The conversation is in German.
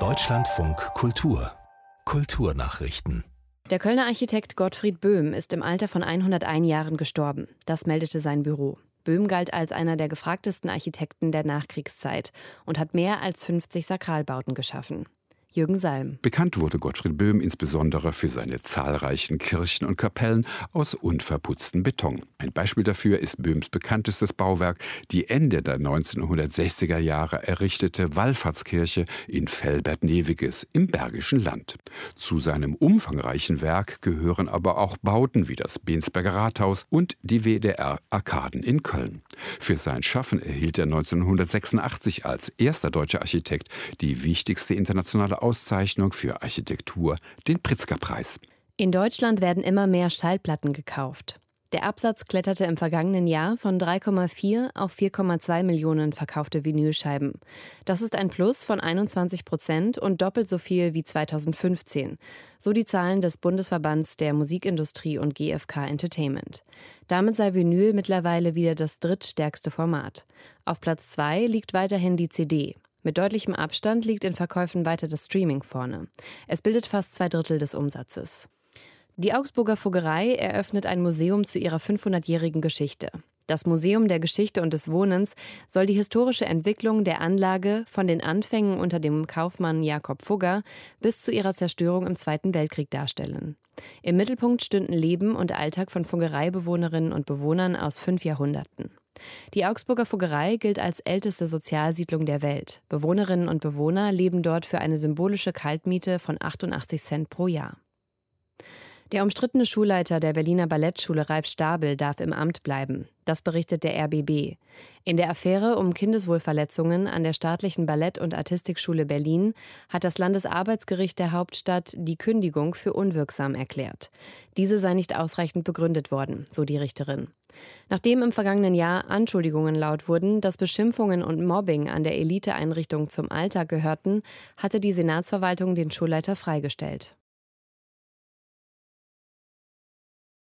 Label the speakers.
Speaker 1: Deutschlandfunk Kultur Kulturnachrichten
Speaker 2: der Kölner Architekt Gottfried Böhm ist im Alter von 101 Jahren gestorben. Das meldete sein Büro. Böhm galt als einer der gefragtesten Architekten der Nachkriegszeit und hat mehr als 50 Sakralbauten geschaffen. Jürgen Salm.
Speaker 3: Bekannt wurde Gottfried Böhm insbesondere für seine zahlreichen Kirchen und Kapellen aus unverputztem Beton. Ein Beispiel dafür ist Böhms bekanntestes Bauwerk, die Ende der 1960er Jahre errichtete Wallfahrtskirche in Felbert-Neviges im Bergischen Land. Zu seinem umfangreichen Werk gehören aber auch Bauten wie das Bensberger Rathaus und die WDR-Arkaden in Köln. Für sein Schaffen erhielt er 1986 als erster deutscher Architekt die wichtigste internationale Auszeichnung für Architektur, den Pritzker-Preis.
Speaker 2: In Deutschland werden immer mehr Schallplatten gekauft. Der Absatz kletterte im vergangenen Jahr von 3,4 auf 4,2 Millionen verkaufte Vinylscheiben. Das ist ein Plus von 21 Prozent und doppelt so viel wie 2015. So die Zahlen des Bundesverbands der Musikindustrie und GfK Entertainment. Damit sei Vinyl mittlerweile wieder das drittstärkste Format. Auf Platz 2 liegt weiterhin die CD. Mit deutlichem Abstand liegt in Verkäufen weiter das Streaming vorne. Es bildet fast zwei Drittel des Umsatzes. Die Augsburger Fuggerei eröffnet ein Museum zu ihrer 500-jährigen Geschichte. Das Museum der Geschichte und des Wohnens soll die historische Entwicklung der Anlage von den Anfängen unter dem Kaufmann Jakob Fugger bis zu ihrer Zerstörung im Zweiten Weltkrieg darstellen. Im Mittelpunkt stünden Leben und Alltag von Fuggereibewohnerinnen und Bewohnern aus fünf Jahrhunderten. Die Augsburger Fuggerei gilt als älteste Sozialsiedlung der Welt. Bewohnerinnen und Bewohner leben dort für eine symbolische Kaltmiete von 88 Cent pro Jahr. Der umstrittene Schulleiter der Berliner Ballettschule Ralf Stabel darf im Amt bleiben. Das berichtet der RBB. In der Affäre um Kindeswohlverletzungen an der staatlichen Ballett- und Artistikschule Berlin hat das Landesarbeitsgericht der Hauptstadt die Kündigung für unwirksam erklärt. Diese sei nicht ausreichend begründet worden, so die Richterin. Nachdem im vergangenen Jahr Anschuldigungen laut wurden, dass Beschimpfungen und Mobbing an der Eliteeinrichtung zum Alltag gehörten, hatte die Senatsverwaltung den Schulleiter freigestellt.